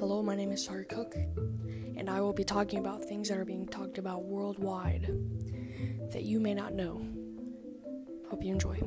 Hello, my name is Sari Cook, and I will be talking about things that are being talked about worldwide that you may not know. Hope you enjoy.